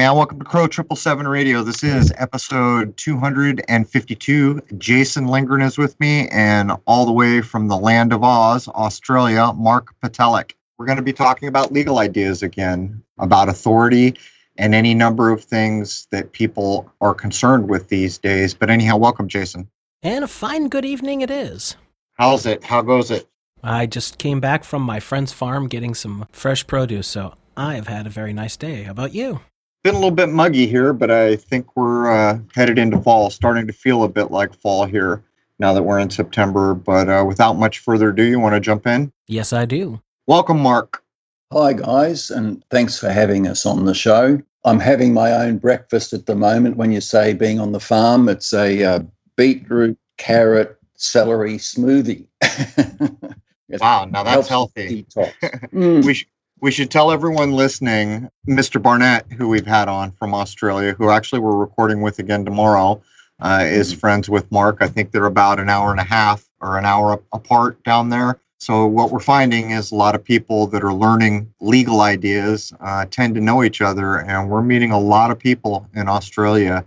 Man. Welcome to Crow Triple Seven Radio. This is episode 252. Jason Lindgren is with me, and all the way from the land of Oz, Australia, Mark Patelik. We're going to be talking about legal ideas again, about authority, and any number of things that people are concerned with these days. But anyhow, welcome, Jason. And a fine good evening it is. How's it? How goes it? I just came back from my friend's farm getting some fresh produce, so I've had a very nice day. How about you? Been a little bit muggy here, but I think we're uh, headed into fall, starting to feel a bit like fall here now that we're in September. But uh, without much further ado, you want to jump in? Yes, I do. Welcome, Mark. Hi, guys, and thanks for having us on the show. I'm having my own breakfast at the moment. When you say being on the farm, it's a uh, beetroot, carrot, celery smoothie. wow, now that's healthy. mm. we, sh- we should tell everyone listening, Mr. Barnett, who we've had on from Australia, who actually we're recording with again tomorrow, uh, is mm-hmm. friends with Mark. I think they're about an hour and a half or an hour apart down there. So what we're finding is a lot of people that are learning legal ideas uh, tend to know each other, and we're meeting a lot of people in Australia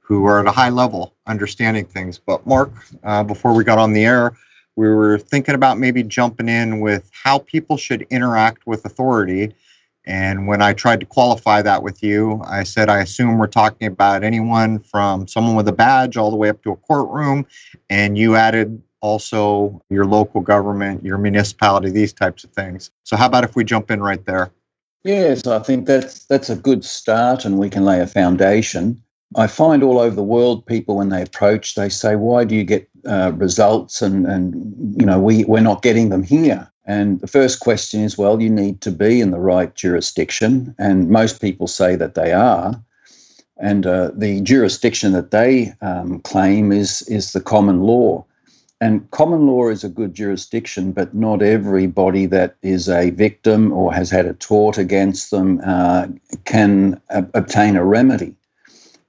who are at a high level understanding things. But Mark, uh, before we got on the air, we were thinking about maybe jumping in with how people should interact with authority. And when I tried to qualify that with you, I said, I assume we're talking about anyone from someone with a badge all the way up to a courtroom. And you added also your local government, your municipality, these types of things. So, how about if we jump in right there? Yes, I think that's that's a good start, and we can lay a foundation. I find all over the world, people when they approach, they say, "Why do you get uh, results?" And and you know, we we're not getting them here. And the first question is, well, you need to be in the right jurisdiction, and most people say that they are. And uh, the jurisdiction that they um, claim is is the common law. And common law is a good jurisdiction, but not everybody that is a victim or has had a tort against them uh, can uh, obtain a remedy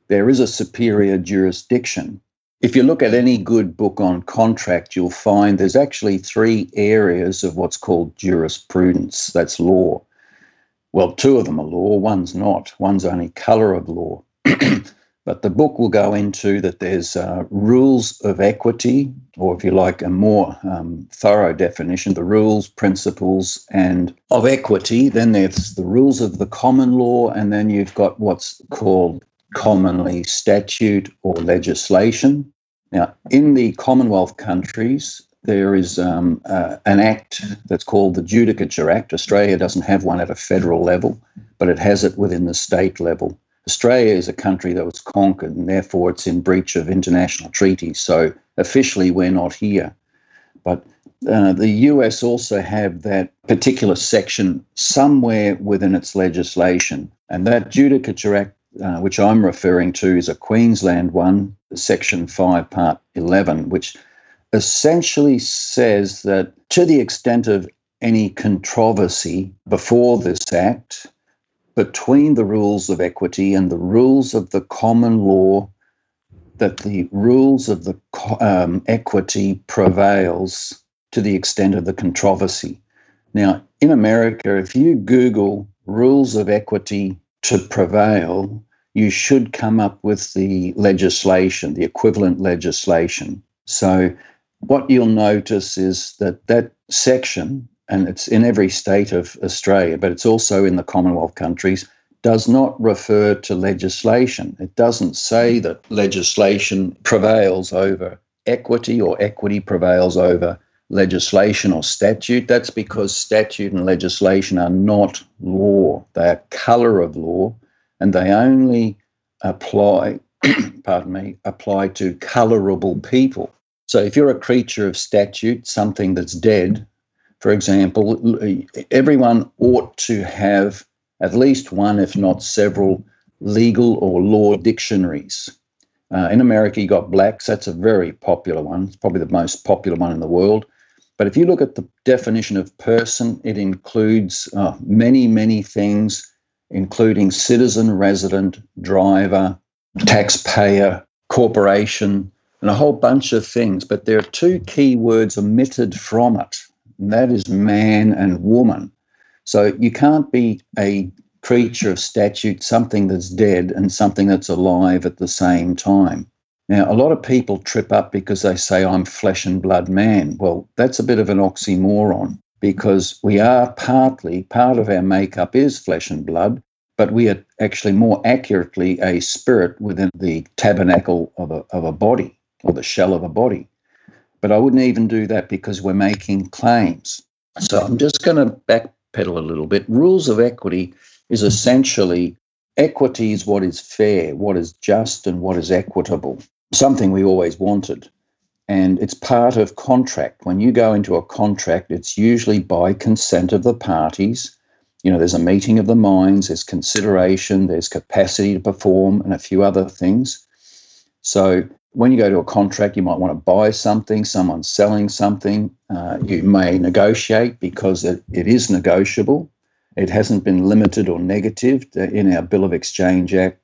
there is a superior jurisdiction. If you look at any good book on contract, you'll find there's actually three areas of what's called jurisprudence. That's law. Well, two of them are law, one's not. One's only colour of law. but the book will go into that there's uh, rules of equity, or if you like, a more um, thorough definition, the rules, principles, and of equity. Then there's the rules of the common law, and then you've got what's called commonly statute or legislation. Now, in the Commonwealth countries, there is um, uh, an act that's called the Judicature Act. Australia doesn't have one at a federal level, but it has it within the state level. Australia is a country that was conquered, and therefore it's in breach of international treaties. So officially, we're not here. But uh, the US also have that particular section somewhere within its legislation, and that Judicature Act uh, which I'm referring to, is a Queensland one, Section 5, Part 11, which essentially says that to the extent of any controversy before this Act between the rules of equity and the rules of the common law, that the rules of the um, equity prevails to the extent of the controversy. Now, in America, if you Google rules of equity to prevail, you should come up with the legislation, the equivalent legislation. So, what you'll notice is that that section, and it's in every state of Australia, but it's also in the Commonwealth countries, does not refer to legislation. It doesn't say that legislation prevails over equity or equity prevails over legislation or statute. That's because statute and legislation are not law, they are colour of law and they only apply, pardon me, apply to colorable people. So if you're a creature of statute, something that's dead, for example, everyone ought to have at least one, if not several, legal or law dictionaries. Uh, in America, you got Blacks. That's a very popular one. It's probably the most popular one in the world. But if you look at the definition of person, it includes uh, many, many things including citizen, resident, driver, taxpayer, corporation, and a whole bunch of things. But there are two key words omitted from it, and that is man and woman. So you can't be a creature of statute, something that's dead and something that's alive at the same time. Now, a lot of people trip up because they say, I'm flesh and blood man. Well, that's a bit of an oxymoron because we are partly, part of our makeup is flesh and blood, but we are actually more accurately a spirit within the tabernacle of a, of a body or the shell of a body. But I wouldn't even do that because we're making claims. So I'm just going to backpedal a little bit. Rules of equity is essentially equity is what is fair, what is just, and what is equitable. Something we always wanted. And it's part of contract. When you go into a contract, it's usually by consent of the parties you know, there's a meeting of the minds, there's consideration, there's capacity to perform, and a few other things. So when you go to a contract, you might want to buy something, someone's selling something. Uh, you may negotiate because it, it is negotiable. It hasn't been limited or negative in our Bill of Exchange Act.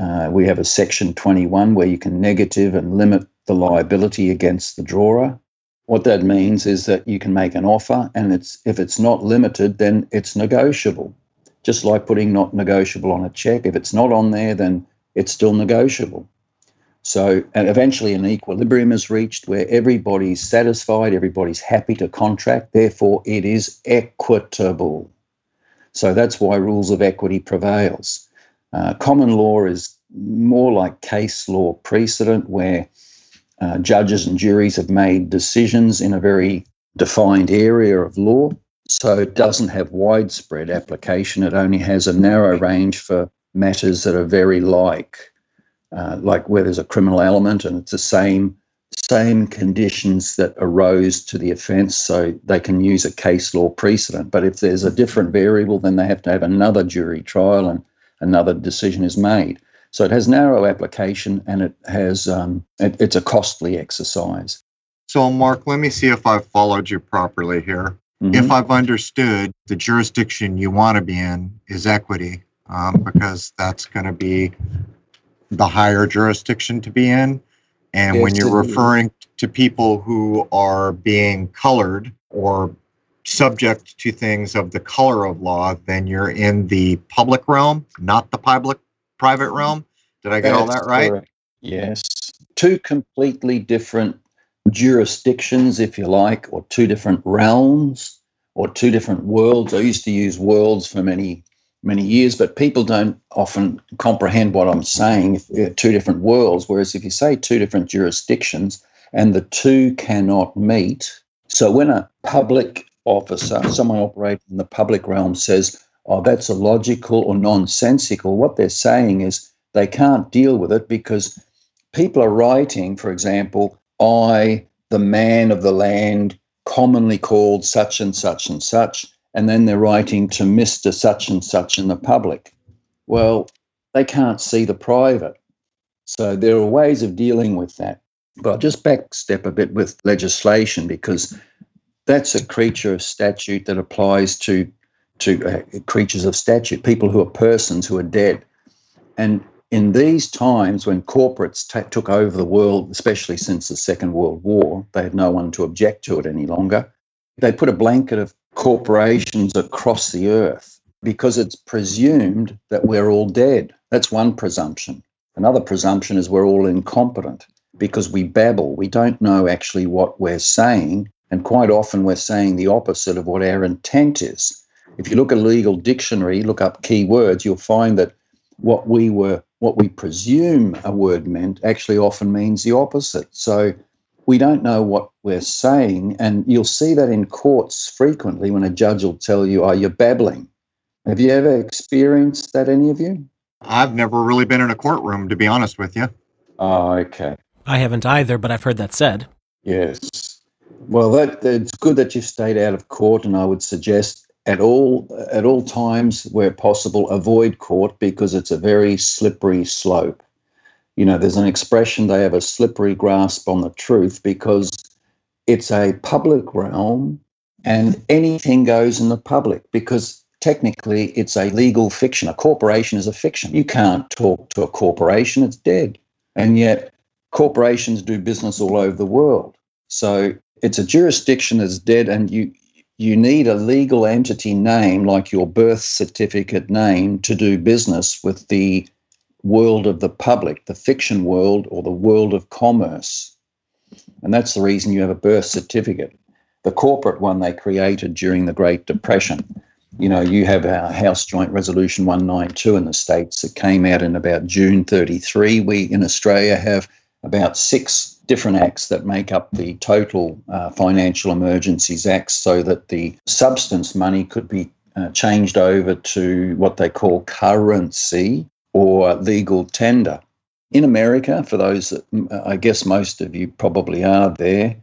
Uh, we have a section 21 where you can negative and limit the liability against the drawer. What that means is that you can make an offer, and it's if it's not limited, then it's negotiable. Just like putting not negotiable on a check. If it's not on there, then it's still negotiable. So, and eventually an equilibrium is reached where everybody's satisfied, everybody's happy to contract, therefore it is equitable. So that's why rules of equity prevails. Uh, common law is more like case law precedent where uh, judges and juries have made decisions in a very defined area of law. So it doesn't have widespread application. It only has a narrow range for matters that are very like, uh, like where there's a criminal element and it's the same same conditions that arose to the offence, so they can use a case law precedent. But if there's a different variable, then they have to have another jury trial and another decision is made. So it has narrow application and it has um, it, it's a costly exercise. So, Mark, let me see if I've followed you properly here. Mm-hmm. If I've understood, the jurisdiction you want to be in is equity um, because that's going to be the higher jurisdiction to be in. And yes, when you're referring to people who are being colored or subject to things of the color of law, then you're in the public realm, not the public private realm. Did I get That's all that right? Correct. Yes. Two completely different jurisdictions, if you like, or two different realms or two different worlds. I used to use worlds for many, many years, but people don't often comprehend what I'm saying. If, two different worlds, whereas if you say two different jurisdictions and the two cannot meet, so when a public officer, someone operating in the public realm says, oh, that's illogical or nonsensical. What they're saying is they can't deal with it because people are writing, for example, I, the man of the land, commonly called such and such and such, and then they're writing to Mr. such and such in the public. Well, they can't see the private. So there are ways of dealing with that. But I'll just backstep a bit with legislation because that's a creature of statute that applies to to uh, creatures of statute, people who are persons who are dead. And in these times when corporates t- took over the world, especially since the Second World War, they had no one to object to it any longer. They put a blanket of corporations across the earth because it's presumed that we're all dead. That's one presumption. Another presumption is we're all incompetent because we babble. We don't know actually what we're saying. And quite often we're saying the opposite of what our intent is. If you look at a legal dictionary, look up key words, you'll find that what we were what we presume a word meant actually often means the opposite. So we don't know what we're saying, and you'll see that in courts frequently when a judge will tell you, "Oh, you're babbling." Have you ever experienced that, any of you? I've never really been in a courtroom, to be honest with you. Oh, okay. I haven't either, but I've heard that said. Yes. Well, that it's good that you've stayed out of court, and I would suggest at all at all times where possible avoid court because it's a very slippery slope. You know there's an expression they have a slippery grasp on the truth because it's a public realm and anything goes in the public because technically it's a legal fiction. A corporation is a fiction. You can't talk to a corporation it's dead. And yet corporations do business all over the world. So it's a jurisdiction that's dead and you you need a legal entity name like your birth certificate name to do business with the world of the public, the fiction world or the world of commerce. And that's the reason you have a birth certificate. The corporate one they created during the Great Depression. You know, you have our House Joint Resolution 192 in the States that came out in about June 33. We in Australia have about six different acts that make up the total uh, financial emergencies acts so that the substance money could be uh, changed over to what they call currency or legal tender. In America, for those that I guess most of you probably are there,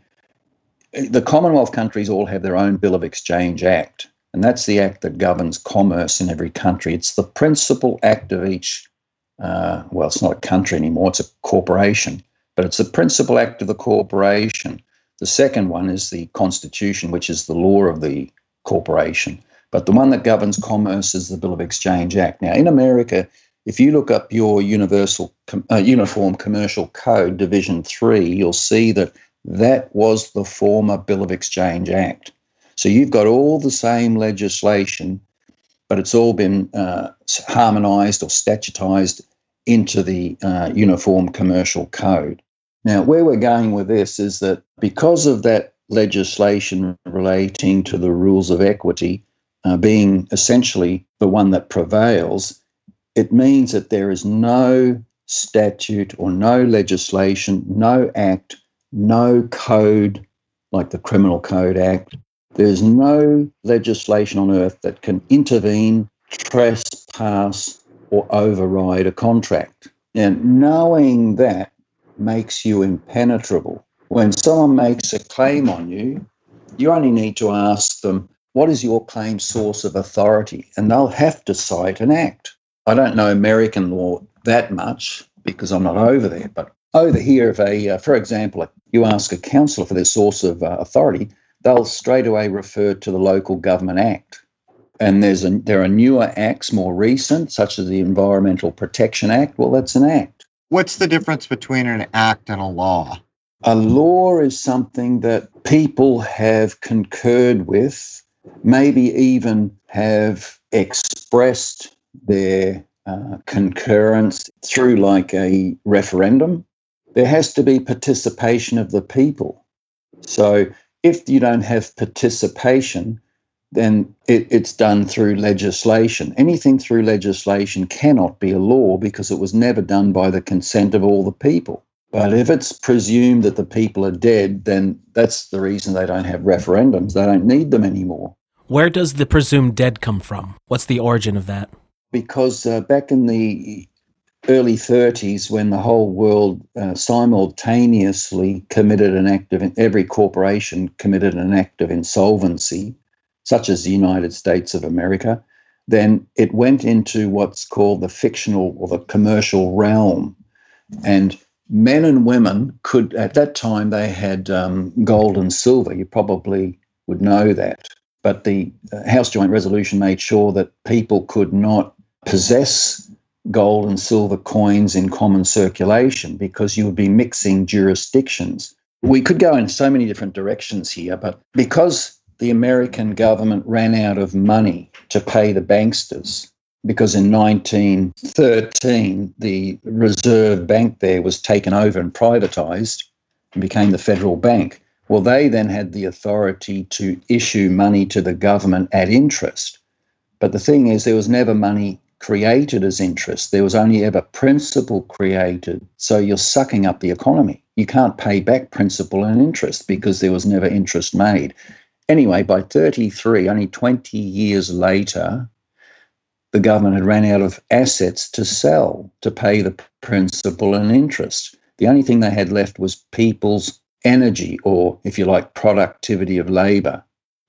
the Commonwealth countries all have their own Bill of Exchange Act, and that's the act that governs commerce in every country. It's the principal act of each, uh, well, it's not a country anymore, it's a corporation but it's the principal act of the corporation. The second one is the Constitution, which is the law of the corporation. But the one that governs commerce is the Bill of Exchange Act. Now, in America, if you look up your Universal uh, Uniform Commercial Code, Division 3, you'll see that that was the former Bill of Exchange Act. So you've got all the same legislation, but it's all been uh, harmonized or statutized into the uh, Uniform Commercial Code. Now, where we're going with this is that because of that legislation relating to the rules of equity uh, being essentially the one that prevails, it means that there is no statute or no legislation, no act, no code like the Criminal Code Act. There's no legislation on earth that can intervene, trespass, or override a contract. And knowing that makes you impenetrable. When someone makes a claim on you, you only need to ask them, what is your claim source of authority? And they'll have to cite an act. I don't know American law that much because I'm not over there, but over here, if a, uh, for example, you ask a councillor for their source of uh, authority, they'll straight away refer to the local government act. And there's a, there are newer acts, more recent, such as the Environmental Protection Act. Well, that's an act. What's the difference between an act and a law? A law is something that people have concurred with, maybe even have expressed their uh, concurrence through like a referendum. There has to be participation of the people. So if you don't have participation, then it, it's done through legislation. Anything through legislation cannot be a law because it was never done by the consent of all the people. But if it's presumed that the people are dead, then that's the reason they don't have referendums. They don't need them anymore. Where does the presumed dead come from? What's the origin of that? Because uh, back in the early 30s, when the whole world uh, simultaneously committed an act of, every corporation committed an act of insolvency, such as the United States of America, then it went into what's called the fictional or the commercial realm. And men and women could, at that time, they had um, gold and silver. You probably would know that. But the uh, House Joint Resolution made sure that people could not possess gold and silver coins in common circulation because you would be mixing jurisdictions. We could go in so many different directions here, but because the American government ran out of money to pay the banksters because in 1913 the Reserve Bank there was taken over and privatized and became the federal bank. Well, they then had the authority to issue money to the government at interest. But the thing is, there was never money created as interest. There was only ever principal created. So you're sucking up the economy. You can't pay back principal and interest because there was never interest made. Anyway, by 33, only 20 years later, the government had ran out of assets to sell to pay the principal and interest. The only thing they had left was people's energy, or if you like, productivity of labor.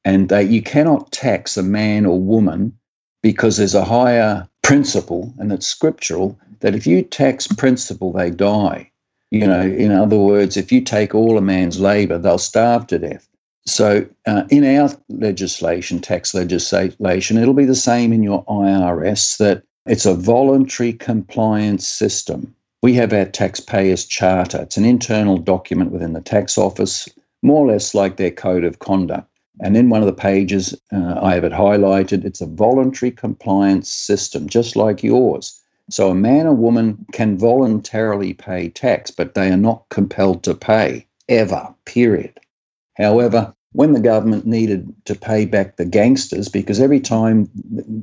And they, you cannot tax a man or woman because there's a higher principle, and it's scriptural, that if you tax principle, they die. You know, in other words, if you take all a man's labor, they'll starve to death. So, uh, in our legislation, tax legislation, it'll be the same in your IRS that it's a voluntary compliance system. We have our taxpayers charter. It's an internal document within the tax office, more or less like their code of conduct. And in one of the pages, uh, I have it highlighted. It's a voluntary compliance system, just like yours. So a man or woman can voluntarily pay tax, but they are not compelled to pay ever, period. However, when the government needed to pay back the gangsters, because every time,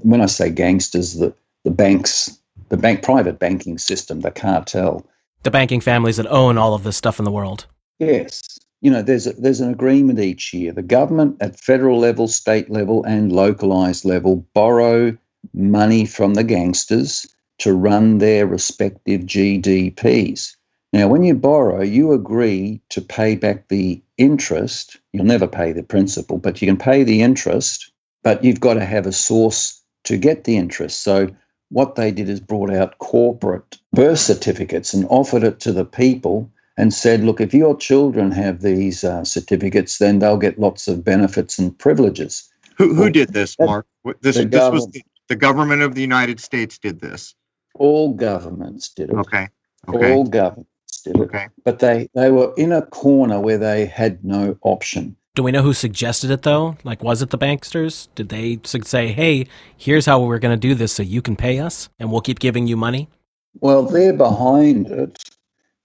when I say gangsters, the, the banks, the bank, private banking system, the cartel, the banking families that own all of this stuff in the world. Yes, you know, there's a, there's an agreement each year. The government at federal level, state level, and localized level borrow money from the gangsters to run their respective GDPs. Now, when you borrow, you agree to pay back the interest. You'll never pay the principal, but you can pay the interest, but you've got to have a source to get the interest. So, what they did is brought out corporate birth certificates and offered it to the people and said, look, if your children have these uh, certificates, then they'll get lots of benefits and privileges. Who, who well, did this, Mark? This, this was the, the, government of the United States did this. All governments did it. Okay. okay. All governments did it. Okay. But they, they were in a corner where they had no option. Do we know who suggested it though? Like, was it the banksters? Did they say, hey, here's how we're going to do this so you can pay us and we'll keep giving you money? Well, they're behind it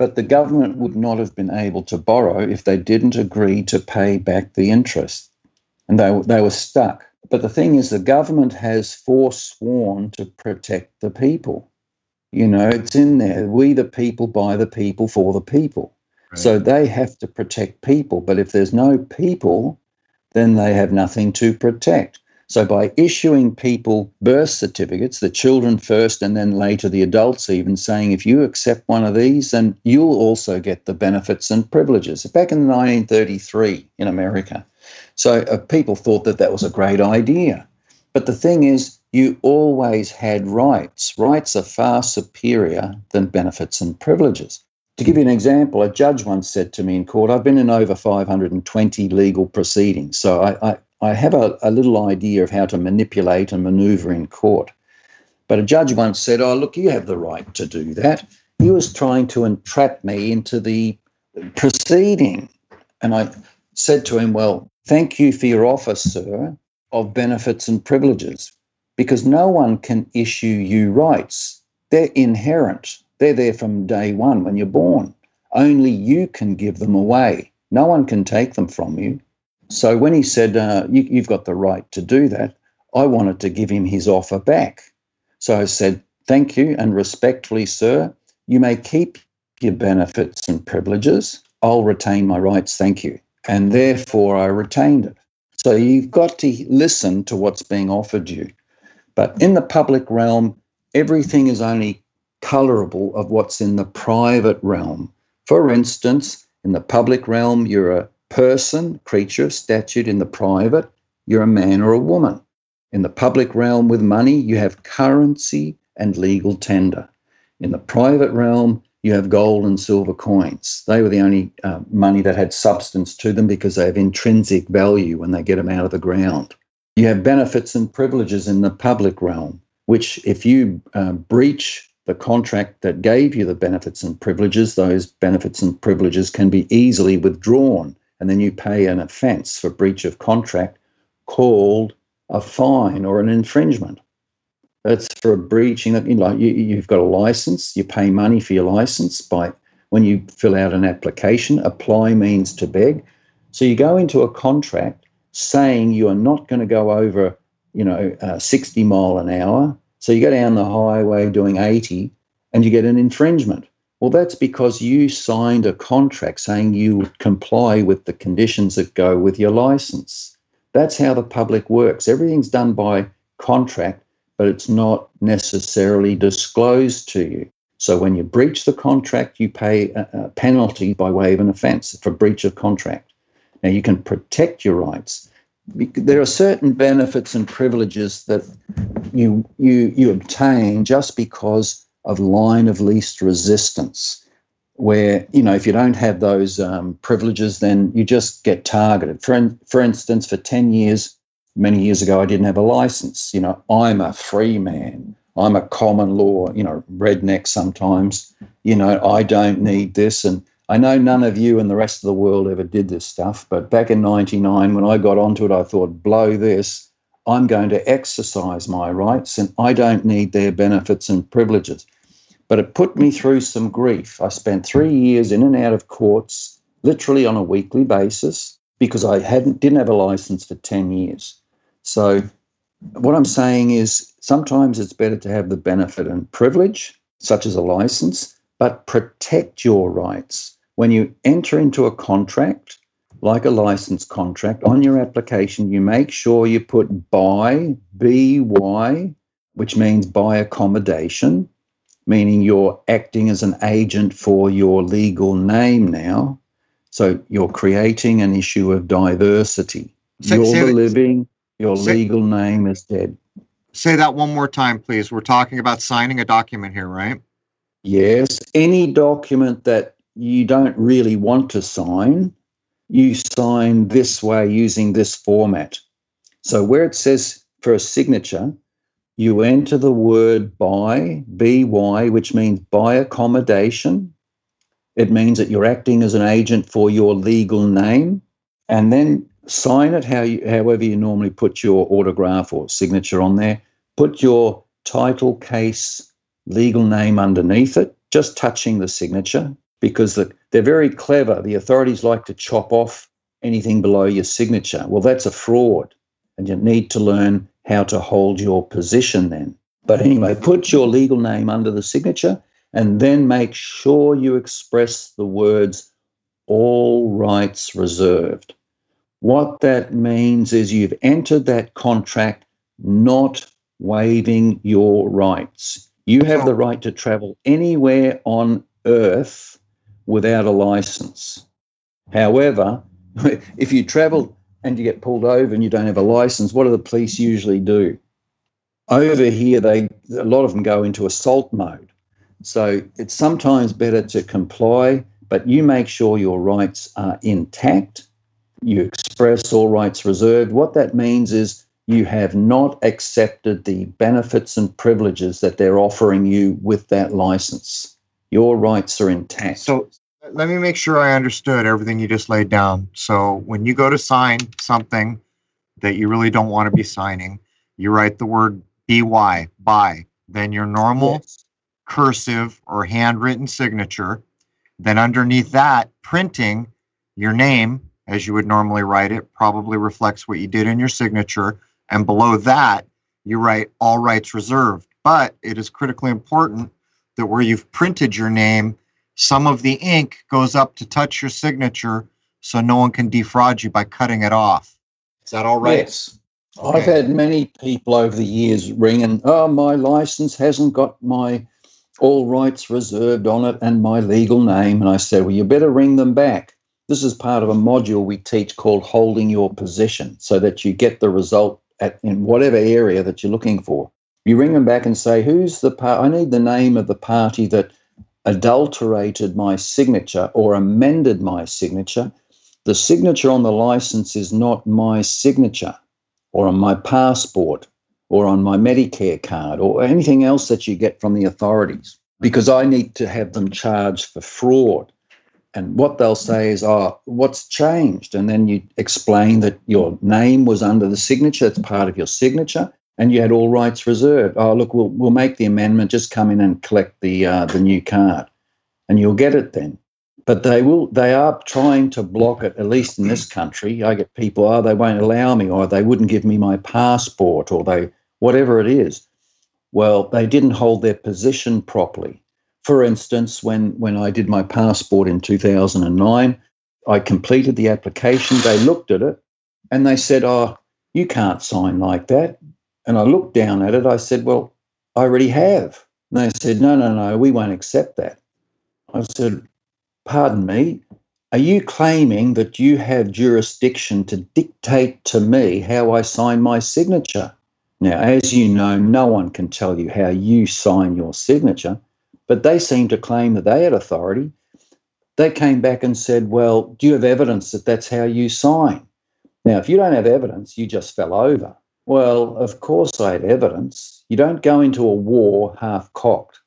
but the government would not have been able to borrow if they didn't agree to pay back the interest. And they, they were stuck. But the thing is, the government has forsworn to protect the people. You know, it's in there. We, the people, by the people, for the people. Right. So they have to protect people. But if there's no people, then they have nothing to protect. So by issuing people birth certificates, the children first and then later the adults, even saying, if you accept one of these, then you'll also get the benefits and privileges. Back in 1933 in America. So uh, people thought that that was a great idea. But the thing is, you always had rights. Rights are far superior than benefits and privileges. To give you an example, a judge once said to me in court, I've been in over 520 legal proceedings, so I, I, I have a, a little idea of how to manipulate and maneuver in court. But a judge once said, Oh, look, you have the right to do that. He was trying to entrap me into the proceeding. And I said to him, Well, thank you for your offer, sir, of benefits and privileges, because no one can issue you rights. They're inherent, they're there from day one when you're born. Only you can give them away. No one can take them from you. So when he said, uh, you, You've got the right to do that, I wanted to give him his offer back. So I said, Thank you and respectfully, sir, you may keep your benefits and privileges. I'll retain my rights, thank you. And therefore, I retained it. So you've got to listen to what's being offered you. But in the public realm, everything is only colorable of what's in the private realm. For instance, in the public realm, you're a person, creature, statute in the private, you're a man or a woman. In the public realm with money, you have currency and legal tender. In the private realm, you have gold and silver coins. They were the only uh, money that had substance to them because they have intrinsic value when they get them out of the ground. You have benefits and privileges in the public realm, which, if you uh, breach the contract that gave you the benefits and privileges, those benefits and privileges can be easily withdrawn and then you pay an offence for breach of contract called a fine or an infringement. That's for breaching that. You know, you, you've got a license. You pay money for your license by when you fill out an application. Apply means to beg. So you go into a contract saying you are not going to go over, you know, uh, 60 mile an hour. So you go down the highway doing 80, and you get an infringement. Well, that's because you signed a contract saying you would comply with the conditions that go with your license. That's how the public works. Everything's done by contract, but it's not necessarily disclosed to you. So when you breach the contract, you pay a, a penalty by way of an offence for breach of contract. Now you can protect your rights. There are certain benefits and privileges that you you you obtain just because of line of least resistance, where you know if you don't have those um, privileges, then you just get targeted. For in, for instance, for ten years, many years ago, I didn't have a license. You know, I'm a free man. I'm a common law, you know, redneck sometimes. You know, I don't need this, and I know none of you and the rest of the world ever did this stuff, but back in 99, when I got onto it, I thought, blow this. I'm going to exercise my rights and I don't need their benefits and privileges. But it put me through some grief. I spent three years in and out of courts, literally on a weekly basis, because I hadn't didn't have a license for 10 years. So what I'm saying is sometimes it's better to have the benefit and privilege, such as a license, but protect your rights. When you enter into a contract, like a license contract, on your application, you make sure you put by, BY, which means by accommodation, meaning you're acting as an agent for your legal name now. So you're creating an issue of diversity. Say, you're say, the living, your say, legal name is dead. Say that one more time, please. We're talking about signing a document here, right? Yes. Any document that you don't really want to sign, you sign this way using this format. So where it says for a signature, you enter the word by, by, which means by accommodation. It means that you're acting as an agent for your legal name. And then sign it how you, however you normally put your autograph or signature on there. Put your title, case, legal name underneath it, just touching the signature, because the, they're very clever. The authorities like to chop off anything below your signature. Well, that's a fraud, and you need to learn how to hold your position then. But anyway, put your legal name under the signature and then make sure you express the words all rights reserved. What that means is you've entered that contract not waiving your rights. You have the oh. right to travel anywhere on earth without a license. However, if you travel and you get pulled over and you don't have a license, what do the police usually do? Over here, they a lot of them go into assault mode. So it's sometimes better to comply, but you make sure your rights are intact you express all rights reserved. What that means is you have not accepted the benefits and privileges that they're offering you with that license. Your rights are intact. So let me make sure I understood everything you just laid down. So when you go to sign something that you really don't want to be signing, you write the word BY, by, then your normal yes. cursive or handwritten signature. Then underneath that, printing your name as you would normally write it, probably reflects what you did in your signature. And below that, you write all rights reserved. But it is critically important that where you've printed your name, some of the ink goes up to touch your signature so no one can defraud you by cutting it off. Is that all right? Yes. Okay. I've had many people over the years ring and, oh, my license hasn't got my all rights reserved on it and my legal name. And I said, well, you better ring them back this is part of a module we teach called holding your position so that you get the result at, in whatever area that you're looking for. You ring them back and say, Who's the part? I need the name of the party that adulterated my signature or amended my signature. The signature on the license is not my signature or on my passport or on my Medicare card or anything else that you get from the authorities because I need to have them charged for fraud and what they'll say is, "Oh, what's changed?" And then you explain that your name was under the signature; it's part of your signature, and you had all rights reserved. Oh, look, we'll we'll make the amendment. Just come in and collect the uh, the new card, and you'll get it then. But they will. They are trying to block it. At least in this country, I get people. Oh, they won't allow me, or they wouldn't give me my passport, or they whatever it is. Well, they didn't hold their position properly for instance, when, when I did my passport in 2009, I completed the application. They looked at it and they said, Oh, you can't sign like that. And I looked down at it. I said, Well, I already have. And they said, No, no, no, we won't accept that. I said, Pardon me, are you claiming that you have jurisdiction to dictate to me how I sign my signature? Now, as you know, no one can tell you how you sign your signature but they seemed to claim that they had authority. They came back and said, Well, do you have evidence that that's how you sign? Now, if you don't have evidence, you just fell over. Well, of course I had evidence. You don't go into a war half cocked.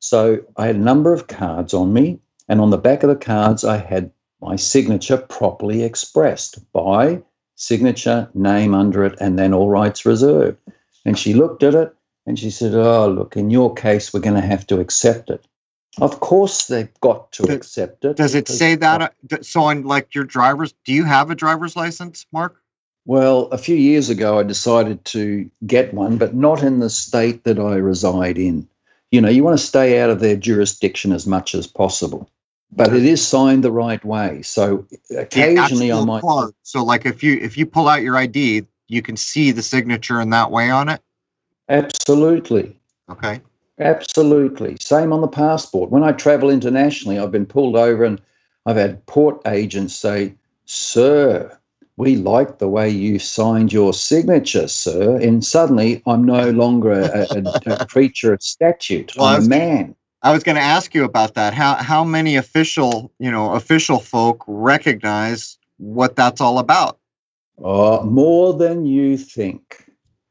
So I had a number of cards on me, And on the back of the cards, I had my signature properly expressed by signature, name under it, and then all rights reserved. And she looked at it and she said, Oh, look, in your case, we're going to have to accept it. Of course, they've got to accept it. Does it say that? Uh, so, on like your driver's, do you have a driver's license, Mark? Well, a few years ago, I decided to get one, but not in the state that I reside in. You know, you want to stay out of their jurisdiction as much as possible, but it is signed the right way. So occasionally, I might. So, like if you if you pull out your ID, you can see the signature in that way on it. Absolutely. Okay. Absolutely. Same on the passport. When I travel internationally, I've been pulled over and I've had port agents say, Sir, we like the way you signed your signature, sir. And suddenly I'm no longer a, a, a creature of statute. Well, I'm a man. I was going to ask you about that. How how many official, you know, official folk recognize what that's all about? Uh, more than you think.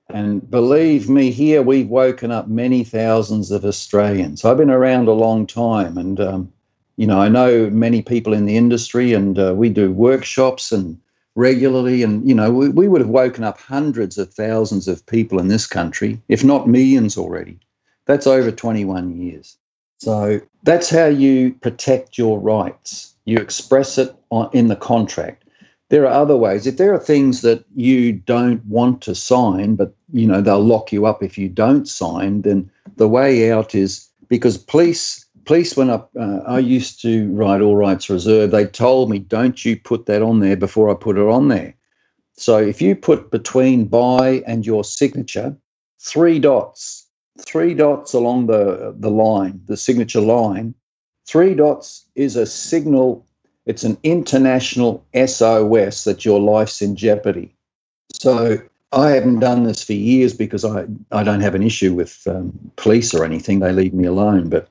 And believe me, here we've woken up many thousands of Australians. I've been around a long time, and um, you know I know many people in the industry, and uh, we do workshops and regularly, and you know we, we would have woken up hundreds of thousands of people in this country, if not millions already. That's over 21 years. So that's how you protect your rights. You express it on, in the contract there are other ways. If there are things that you don't want to sign, but you know they'll lock you up if you don't sign, then the way out is because police police when I, uh, I used to write all rights reserved, they told me don't you put that on there before I put it on there. So if you put between by and your signature three dots, three dots along the the line, the signature line, three dots is a signal it's an international SOS that your life's in jeopardy. So I haven't done this for years because I, I don't have an issue with um, police or anything. They leave me alone. But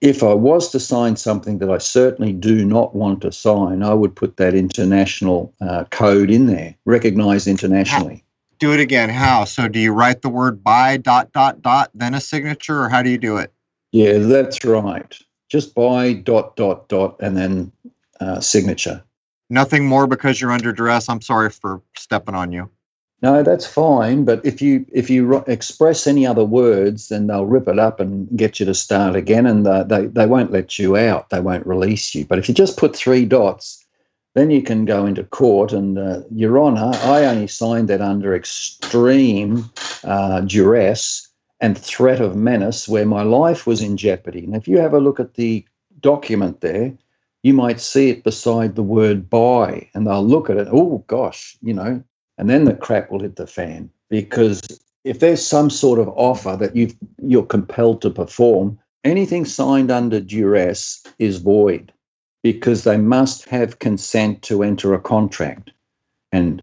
if I was to sign something that I certainly do not want to sign, I would put that international uh, code in there, recognized internationally. Do it again. How? So do you write the word by dot dot dot, then a signature, or how do you do it? Yeah, that's right. Just by dot dot dot, and then uh, signature. Nothing more because you're under duress. I'm sorry for stepping on you. No, that's fine. But if you if you express any other words, then they'll rip it up and get you to start again, and they they, they won't let you out. They won't release you. But if you just put three dots, then you can go into court and, uh, Your Honour, I only signed that under extreme uh, duress and threat of menace, where my life was in jeopardy. And if you have a look at the document there, you might see it beside the word by and they'll look at it, oh gosh, you know, and then the crap will hit the fan because if there's some sort of offer that you you're compelled to perform, anything signed under duress is void because they must have consent to enter a contract. And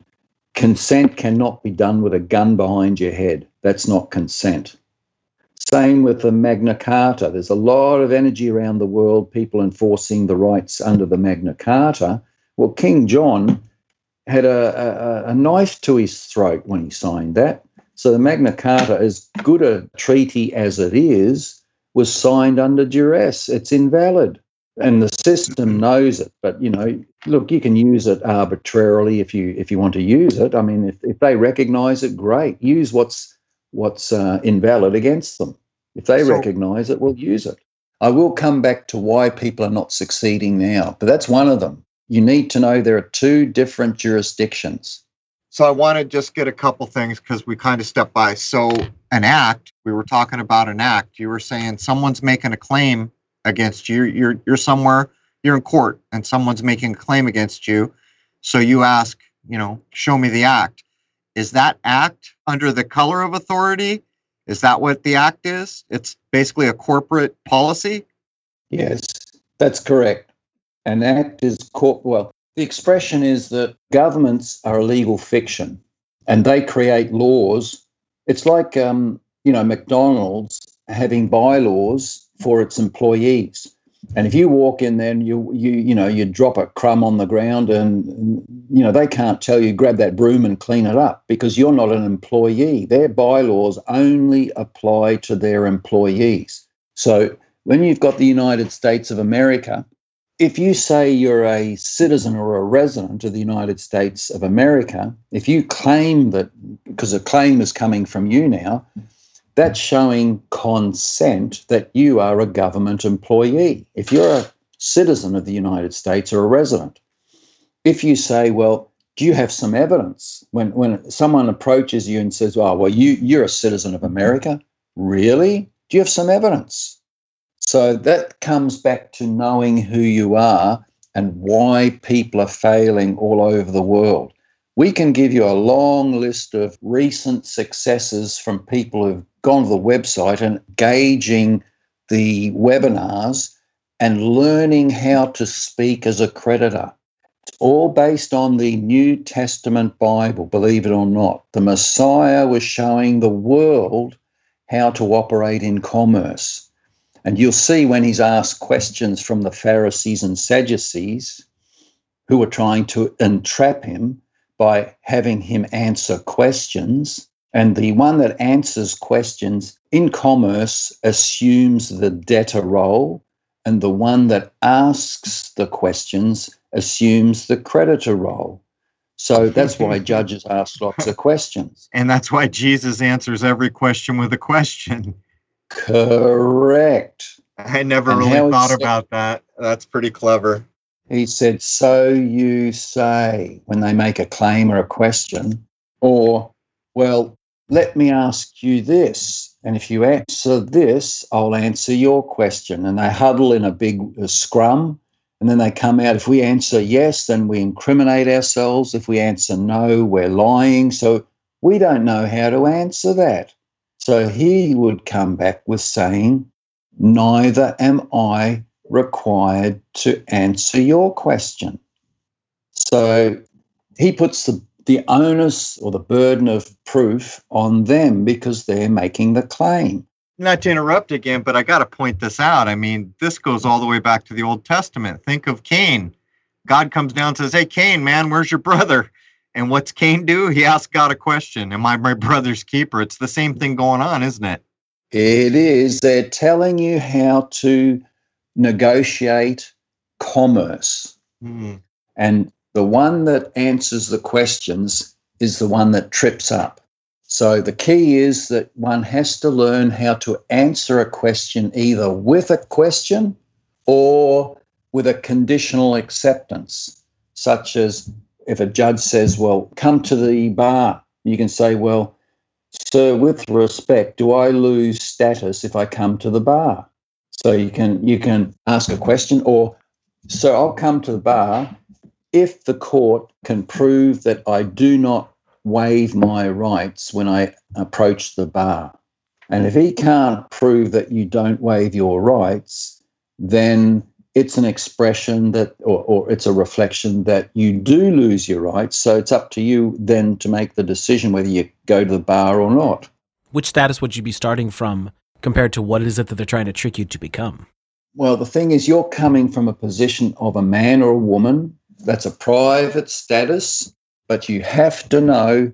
consent cannot be done with a gun behind your head. That's not consent. Same with the Magna Carta. There's a lot of energy around the world, people enforcing the rights under the Magna Carta. Well, King John had a, a, a knife to his throat when he signed that. So the Magna Carta, as good a treaty as it is, was signed under duress. It's invalid. And the system knows it. But you know, look, you can use it arbitrarily if you if you want to use it. I mean, if, if they recognize it, great. Use what's what's uh, invalid against them. If they so, recognize it, we'll use it. I will come back to why people are not succeeding now, but that's one of them. You need to know there are two different jurisdictions. So I want to just get a couple things because we kind of stepped by. So an act, we were talking about an act. You were saying someone's making a claim against you. You're you're somewhere, you're in court, and someone's making a claim against you. So you ask, you know, show me the act. Is that act under the color of authority? Is that what the act is? It's basically a corporate policy? Yes, that's correct. An act is corp well, the expression is that governments are a legal fiction and they create laws. It's like um, you know, McDonald's having bylaws for its employees. And if you walk in there and you you you know you drop a crumb on the ground and, you know they can't tell you grab that broom and clean it up because you're not an employee. Their bylaws only apply to their employees. So when you've got the United States of America if you say you're a citizen or a resident of the United States of America, if you claim that, because a claim is coming from you now, that's showing consent that you are a government employee. If you're a citizen of the United States or a resident, if you say, well, do you have some evidence? When, when someone approaches you and says, oh, well, you, you're a citizen of America, really? Do you have some evidence? So that comes back to knowing who you are and why people are failing all over the world. We can give you a long list of recent successes from people who've gone to the website and gauging the webinars and learning how to speak as a creditor. It's all based on the New Testament Bible, believe it or not. The Messiah was showing the world how to operate in commerce. And you'll see when he's asked questions from the Pharisees and Sadducees, who were trying to entrap him by having him answer questions. And the one that answers questions in commerce assumes the debtor role, and the one that asks the questions assumes the creditor role. So that's why judges ask lots of questions. And that's why Jesus answers every question with a question. Correct. I never and really thought said, about that. That's pretty clever. He said, So you say, when they make a claim or a question, or, well, let me ask you this. And if you answer this, I'll answer your question. And they huddle in a big a scrum. And then they come out. If we answer yes, then we incriminate ourselves. If we answer no, we're lying. So we don't know how to answer that. So he would come back with saying, Neither am I required to answer your question. So he puts the, the onus or the burden of proof on them because they're making the claim. Not to interrupt again, but I got to point this out. I mean, this goes all the way back to the Old Testament. Think of Cain. God comes down and says, Hey, Cain, man, where's your brother? And what's Cain do? He asks God a question. Am I my brother's keeper? It's the same thing going on, isn't it? It is. They're telling you how to negotiate commerce. Mm. And the one that answers the questions is the one that trips up. So the key is that one has to learn how to answer a question either with a question or with a conditional acceptance, such as if a judge says, well, come to the bar, you can say, well, sir, with respect, do I lose status if I come to the bar? So you can you can ask a question or so I'll come to the bar if the court can prove that I do not waive my rights when I approach the bar. And if he can't prove that you don't waive your rights, then it's an expression that, or, or, it's a reflection that you do lose your rights. So it's up to you then to make the decision whether you go to the bar or not. Which status would you be starting from compared to what is it that they're trying to trick you to become? Well, the thing is, you're coming from a position of a man or a woman. That's a private status, but you have to know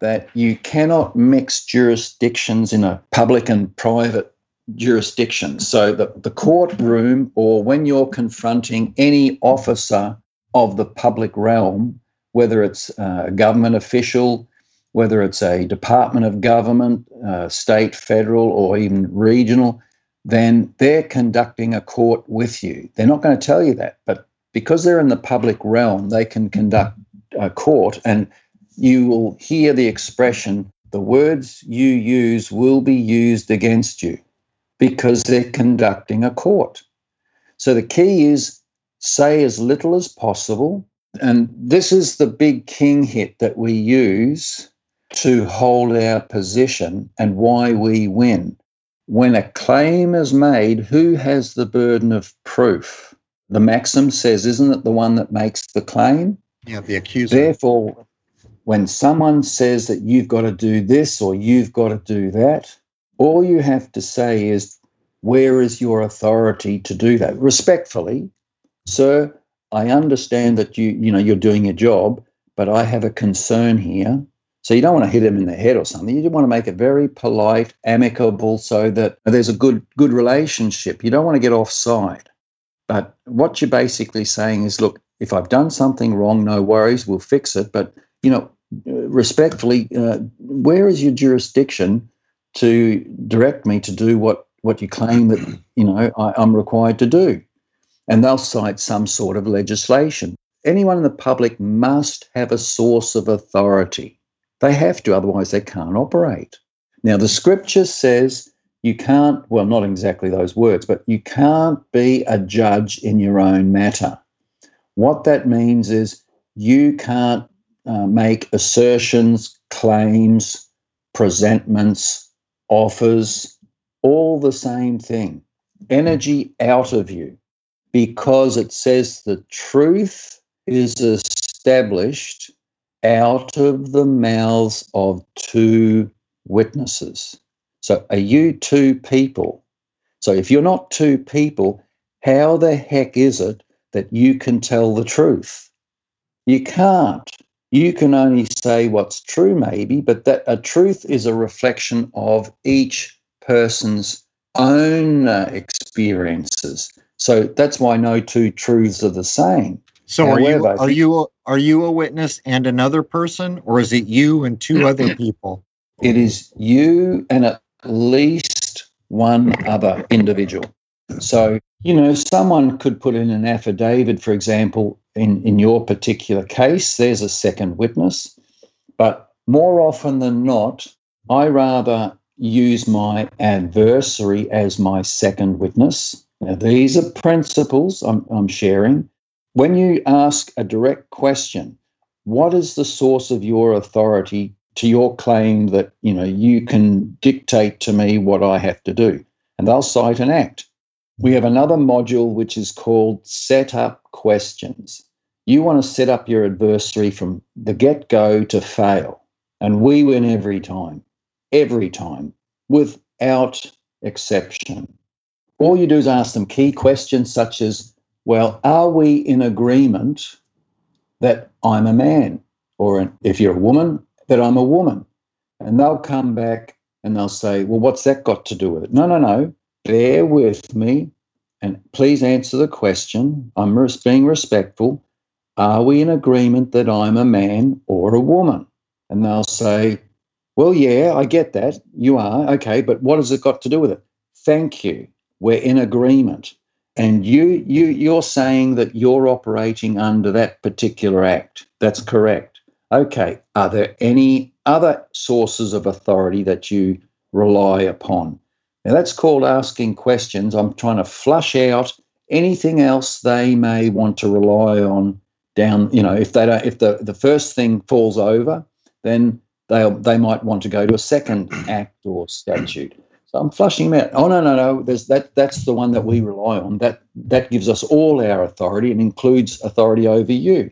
that you cannot mix jurisdictions in a public and private jurisdiction. So the, the courtroom, or when you're confronting any officer of the public realm, whether it's a government official, whether it's a department of government, uh, state, federal, or even regional, then they're conducting a court with you. They're not going to tell you that, but because they're in the public realm, they can conduct a court and you will hear the expression, the words you use will be used against you because they're conducting a court. So the key is say as little as possible. And this is the big king hit that we use to hold our position and why we win. When a claim is made, who has the burden of proof? The maxim says, isn't it the one that makes the claim? Yeah, the accuser. Therefore, when someone says that you've got to do this or you've got to do that, all you have to say is, where is your authority to do that? Respectfully, sir, I understand that you, you know, you're doing your job, but I have a concern here. So you don't want to hit him in the head or something. You just want to make it very polite, amicable, so that there's a good good relationship. You don't want to get offside. But what you're basically saying is, look, if I've done something wrong, no worries, we'll fix it. But you know, respectfully, uh, where is your jurisdiction to direct me to do what what you claim that you know I, I'm required to do? And they'll cite some sort of legislation. Anyone in the public must have a source of authority. They have to, otherwise they can't operate. Now, the scripture says you can't, well, not exactly those words, but you can't be a judge in your own matter. What that means is you can't uh, make assertions, claims, presentments, offers, all the same thing. Energy out of you because it says the truth is established out of the mouths of two witnesses. So, are you two people? So, if you're not two people, how the heck is it that you can tell the truth? You can't. You can only say what's true, maybe, but that a truth is a reflection of each person's own uh, experiences. So that's why no two truths are the same. So However, are you are you are you a witness and another person, or is it you and two other people? It is you and at least one other individual. So you know, someone could put in an affidavit, for example, in in your particular case. There's a second witness, but more often than not, I rather use my adversary as my second witness. Now, these are principles I'm, I'm sharing. When you ask a direct question, what is the source of your authority to your claim that you know you can dictate to me what I have to do? And they'll cite an act. We have another module which is called set up questions. You want to set up your adversary from the get go to fail. And we win every time, every time, without exception. All you do is ask them key questions such as, well, are we in agreement that I'm a man? Or if you're a woman, that I'm a woman? And they'll come back and they'll say, well, what's that got to do with it? No, no, no. Bear with me and please answer the question. I'm being respectful. Are we in agreement that I'm a man or a woman? And they'll say, well, yeah, I get that. You are. Okay, but what has it got to do with it? Thank you. We're in agreement and you you you're saying that you're operating under that particular act that's correct okay are there any other sources of authority that you rely upon now that's called asking questions i'm trying to flush out anything else they may want to rely on down you know if they don't if the the first thing falls over then they they might want to go to a second act or statute so I'm flushing them out. Oh no, no, no. There's that. That's the one that we rely on. That that gives us all our authority and includes authority over you.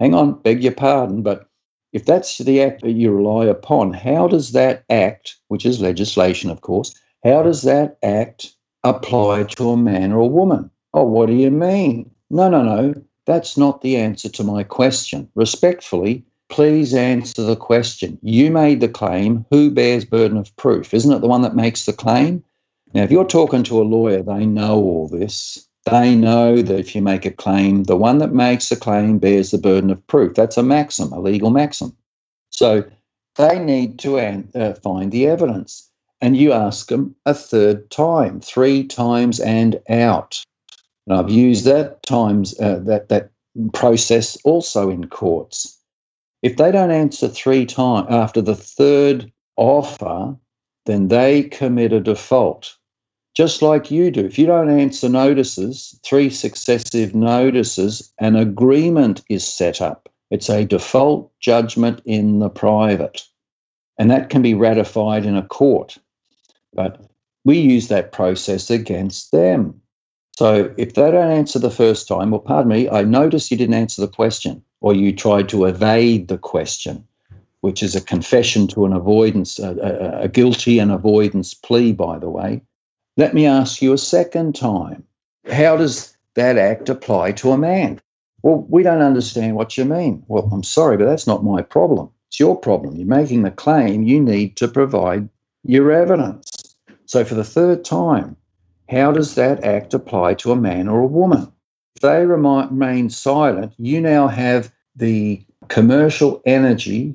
Hang on, beg your pardon, but if that's the act that you rely upon, how does that act, which is legislation, of course, how does that act apply to a man or a woman? Oh, what do you mean? No, no, no. That's not the answer to my question. Respectfully, please answer the question. You made the claim. Who bears burden of proof? Isn't it the one that makes the claim? Now, if you're talking to a lawyer, they know all this. They know that if you make a claim, the one that makes the claim bears the burden of proof. That's a maxim, a legal maxim. So they need to uh, find the evidence. And you ask them a third time, three times and out. And I've used that times uh, that that process also in courts. If they don't answer three times after the third offer, then they commit a default, just like you do. If you don't answer notices, three successive notices, an agreement is set up. It's a default judgment in the private, and that can be ratified in a court. But we use that process against them. So if they don't answer the first time, well, pardon me, I notice you didn't answer the question or you tried to evade the question, which is a confession to an avoidance, a, a, a guilty and avoidance plea, by the way. Let me ask you a second time how does that act apply to a man? Well, we don't understand what you mean. Well, I'm sorry, but that's not my problem. It's your problem. You're making the claim, you need to provide your evidence. So, for the third time, how does that act apply to a man or a woman? If they remain silent, you now have the commercial energy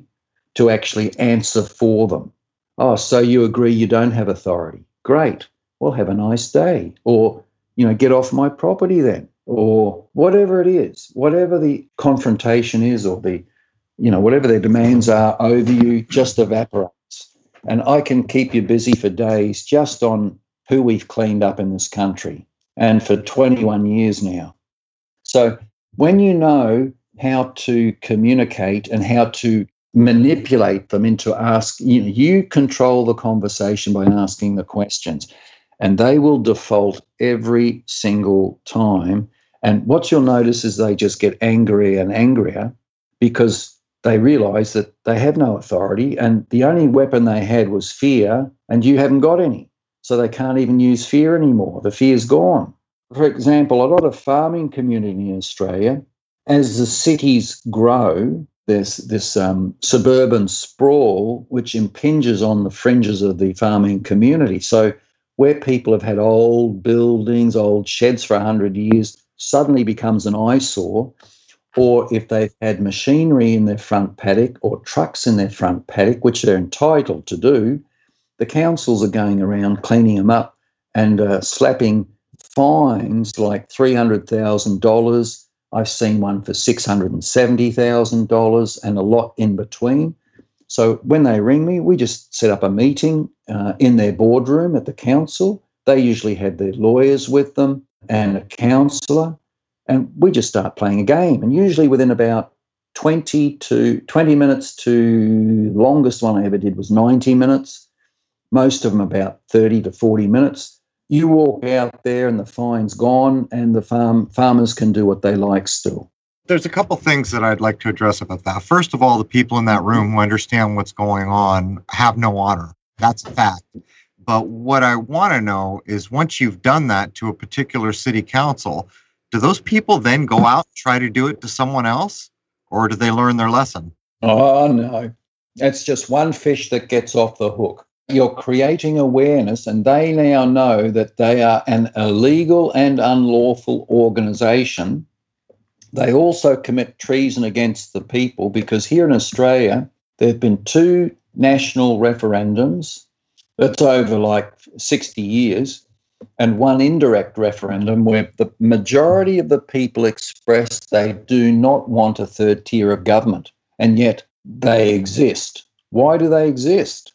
to actually answer for them. Oh, so you agree you don't have authority? Great. Well, have a nice day. Or, you know, get off my property then. Or whatever it is, whatever the confrontation is or the, you know, whatever their demands are over you, just evaporates. And I can keep you busy for days just on who we've cleaned up in this country and for 21 years now. So when you know how to communicate and how to manipulate them into ask you know you control the conversation by asking the questions and they will default every single time and what you'll notice is they just get angrier and angrier because they realize that they have no authority and the only weapon they had was fear and you haven't got any so they can't even use fear anymore the fear's gone for example a lot of farming community in australia as the cities grow there's this um, suburban sprawl which impinges on the fringes of the farming community. So, where people have had old buildings, old sheds for 100 years, suddenly becomes an eyesore. Or if they've had machinery in their front paddock or trucks in their front paddock, which they're entitled to do, the councils are going around cleaning them up and uh, slapping fines like $300,000 I've seen one for $670,000 and a lot in between. So when they ring me, we just set up a meeting uh, in their boardroom at the council. They usually have their lawyers with them and a counsellor, and we just start playing a game. And usually within about 20 to 20 minutes to longest one I ever did was 90 minutes. Most of them about 30 to 40 minutes you walk out there and the fine's gone and the farm farmers can do what they like still there's a couple things that I'd like to address about that. First of all, the people in that room who understand what's going on have no honor. That's a fact. But what I want to know is once you've done that to a particular city council, do those people then go out and try to do it to someone else or do they learn their lesson? Oh, no. It's just one fish that gets off the hook you're creating awareness, and they now know that they are an illegal and unlawful organization. They also commit treason against the people because here in Australia, there have been two national referendums. That's over like 60 years, and one indirect referendum where the majority of the people expressed they do not want a third tier of government, and yet they exist. Why do they exist?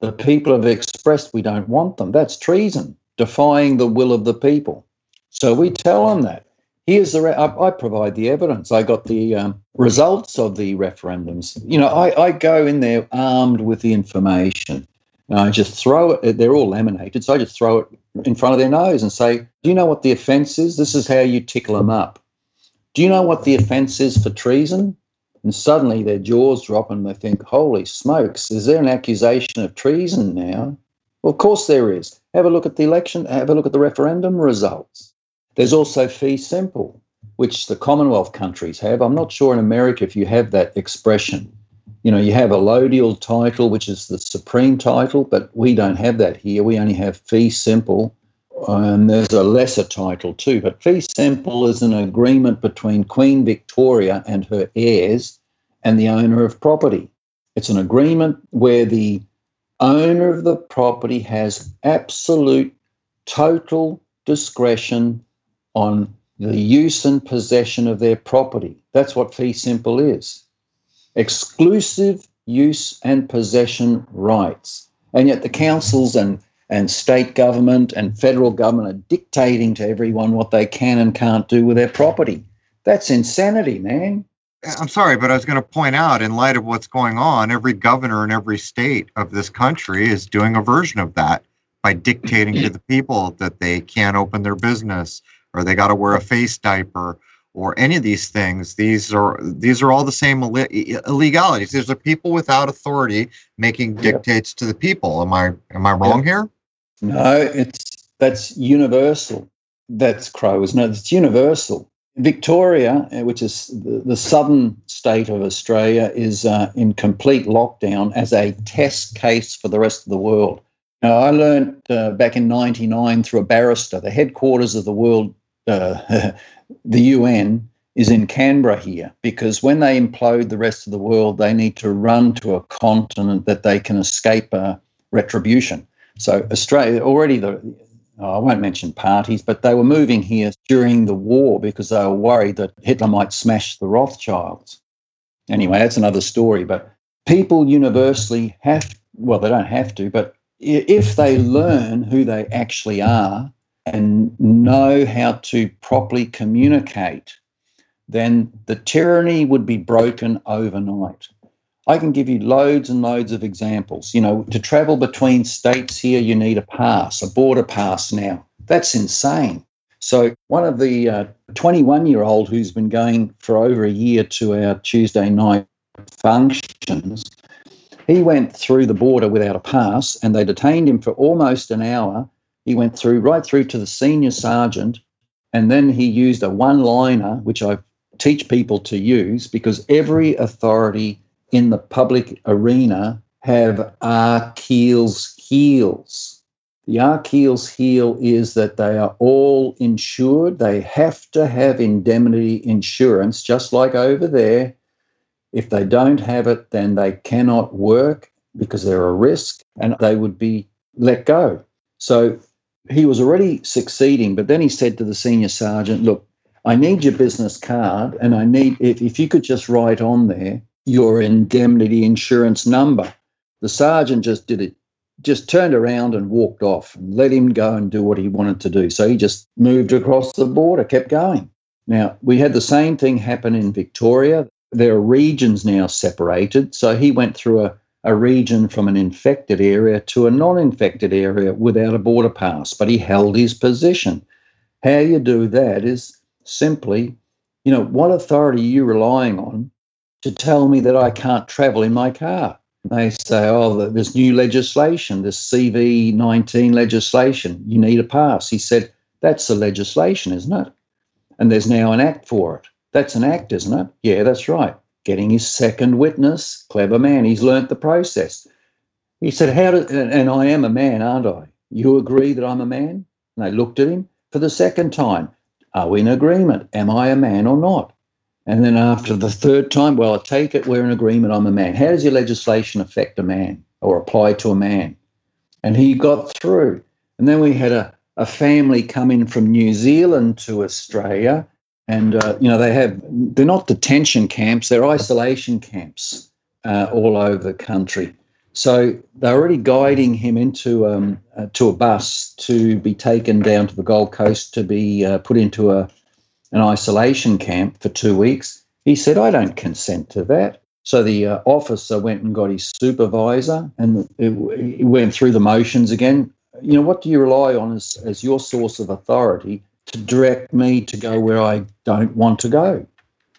The people have expressed we don't want them. That's treason, defying the will of the people. So we tell them that. Here's the, re- I, I, provide the evidence. I got the um, results of the referendums. You know, I, I go in there armed with the information. I just throw it, they're all laminated. So I just throw it in front of their nose and say, Do you know what the offense is? This is how you tickle them up. Do you know what the offense is for treason? And suddenly their jaws drop and they think, holy smokes, is there an accusation of treason now? Well, of course there is. Have a look at the election, have a look at the referendum results. There's also fee simple, which the Commonwealth countries have. I'm not sure in America if you have that expression. You know, you have a allodial title, which is the supreme title, but we don't have that here. We only have fee simple. And there's a lesser title too, but fee simple is an agreement between Queen Victoria and her heirs and the owner of property. It's an agreement where the owner of the property has absolute total discretion on the use and possession of their property. That's what fee simple is. Exclusive use and possession rights. And yet the councils and and state government and federal government are dictating to everyone what they can and can't do with their property. That's insanity, man. I'm sorry, but I was going to point out, in light of what's going on, every governor in every state of this country is doing a version of that by dictating to the people that they can't open their business or they got to wear a face diaper or any of these things. These are these are all the same illegalities. These are people without authority making dictates to the people. Am I am I wrong here? No, it's that's universal. That's crows. No, it's universal. Victoria, uh, which is the, the southern state of Australia, is uh, in complete lockdown as a test case for the rest of the world. Now, I learned uh, back in 99 through a barrister, the headquarters of the world, uh, the UN, is in Canberra here because when they implode the rest of the world, they need to run to a continent that they can escape uh, retribution. So Australia already the oh, I won't mention parties, but they were moving here during the war because they were worried that Hitler might smash the Rothschilds. Anyway, that's another story. But people universally have well, they don't have to, but if they learn who they actually are and know how to properly communicate, then the tyranny would be broken overnight. I can give you loads and loads of examples. You know, to travel between states here, you need a pass, a border pass now. That's insane. So, one of the 21 uh, year old who's been going for over a year to our Tuesday night functions, he went through the border without a pass and they detained him for almost an hour. He went through right through to the senior sergeant and then he used a one liner, which I teach people to use because every authority in the public arena have Achilles heels. The Achilles heel is that they are all insured. They have to have indemnity insurance, just like over there. If they don't have it, then they cannot work because they're a risk and they would be let go. So he was already succeeding, but then he said to the senior sergeant, Look, I need your business card and I need, if, if you could just write on there your indemnity insurance number. The sergeant just did it, just turned around and walked off and let him go and do what he wanted to do. So he just moved across the border, kept going. Now, we had the same thing happen in Victoria. There are regions now separated. So he went through a, a region from an infected area to a non infected area without a border pass, but he held his position. How you do that is simply, you know, what authority are you relying on to tell me that I can't travel in my car. They say, oh, there's new legislation, this CV19 legislation, you need a pass. He said, that's the legislation, isn't it? And there's now an act for it. That's an act, isn't it? Yeah, that's right. Getting his second witness, clever man. He's learnt the process. He said, How do, and I am a man, aren't I? You agree that I'm a man? And they looked at him for the second time. Are we in agreement? Am I a man or not? And then after the third time, well, I take it we're in agreement, I'm a man. How does your legislation affect a man or apply to a man? And he got through. And then we had a, a family come in from New Zealand to Australia. And, uh, you know, they have, they're not detention camps, they're isolation camps uh, all over the country. So they're already guiding him into um, uh, to a bus to be taken down to the Gold Coast to be uh, put into a, an isolation camp for two weeks. He said, I don't consent to that. So the uh, officer went and got his supervisor and he went through the motions again. You know, what do you rely on as, as your source of authority to direct me to go where I don't want to go?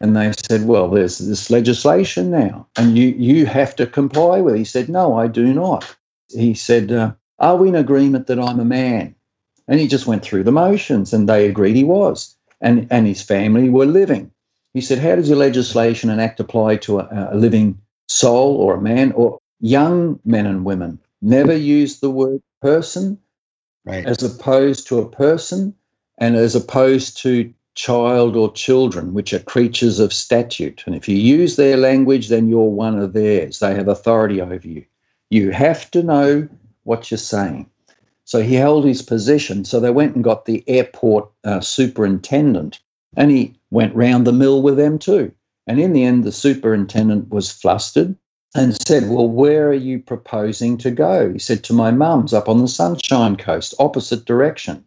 And they said, Well, there's this legislation now, and you, you have to comply with it. He said, No, I do not. He said, uh, Are we in agreement that I'm a man? And he just went through the motions, and they agreed he was and, and his family were living. He said, How does your legislation and act apply to a, a living soul or a man or young men and women? Never use the word person right. as opposed to a person and as opposed to child or children, which are creatures of statute. And if you use their language, then you're one of theirs. They have authority over you. You have to know what you're saying. So he held his position. So they went and got the airport uh, superintendent, and he went round the mill with them too. And in the end, the superintendent was flustered and said, Well, where are you proposing to go? He said, To my mum's up on the Sunshine Coast, opposite direction.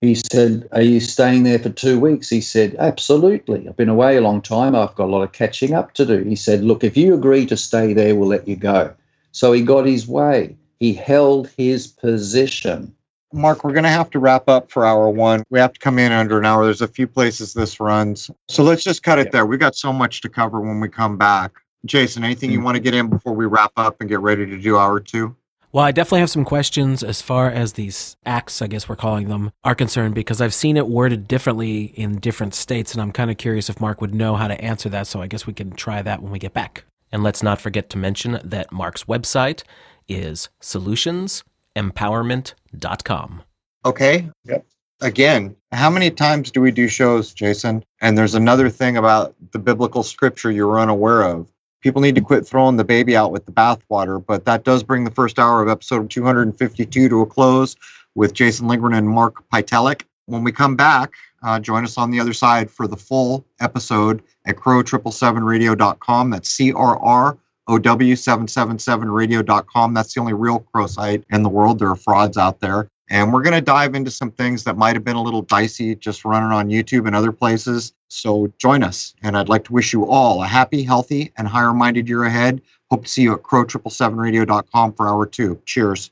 He said, Are you staying there for two weeks? He said, Absolutely. I've been away a long time. I've got a lot of catching up to do. He said, Look, if you agree to stay there, we'll let you go. So he got his way. He held his position. Mark, we're going to have to wrap up for hour one. We have to come in under an hour. There's a few places this runs. So let's just cut it yeah. there. We've got so much to cover when we come back. Jason, anything you mm. want to get in before we wrap up and get ready to do hour two? Well, I definitely have some questions as far as these acts, I guess we're calling them, are concerned because I've seen it worded differently in different states, and I'm kind of curious if Mark would know how to answer that. So I guess we can try that when we get back. And let's not forget to mention that Mark's website is solutionsmd.com. empowerment.com. Okay. Yep. Again, how many times do we do shows, Jason? And there's another thing about the biblical scripture you're unaware of. People need to quit throwing the baby out with the bathwater, but that does bring the first hour of episode 252 to a close with Jason Lindgren and Mark Pytelik. When we come back, uh, join us on the other side for the full episode at crow777radio.com. That's C R R O W 777radio.com. That's the only real crow site in the world. There are frauds out there. And we're going to dive into some things that might have been a little dicey just running on YouTube and other places. So join us. And I'd like to wish you all a happy, healthy, and higher minded year ahead. Hope to see you at crow777radio.com for hour two. Cheers.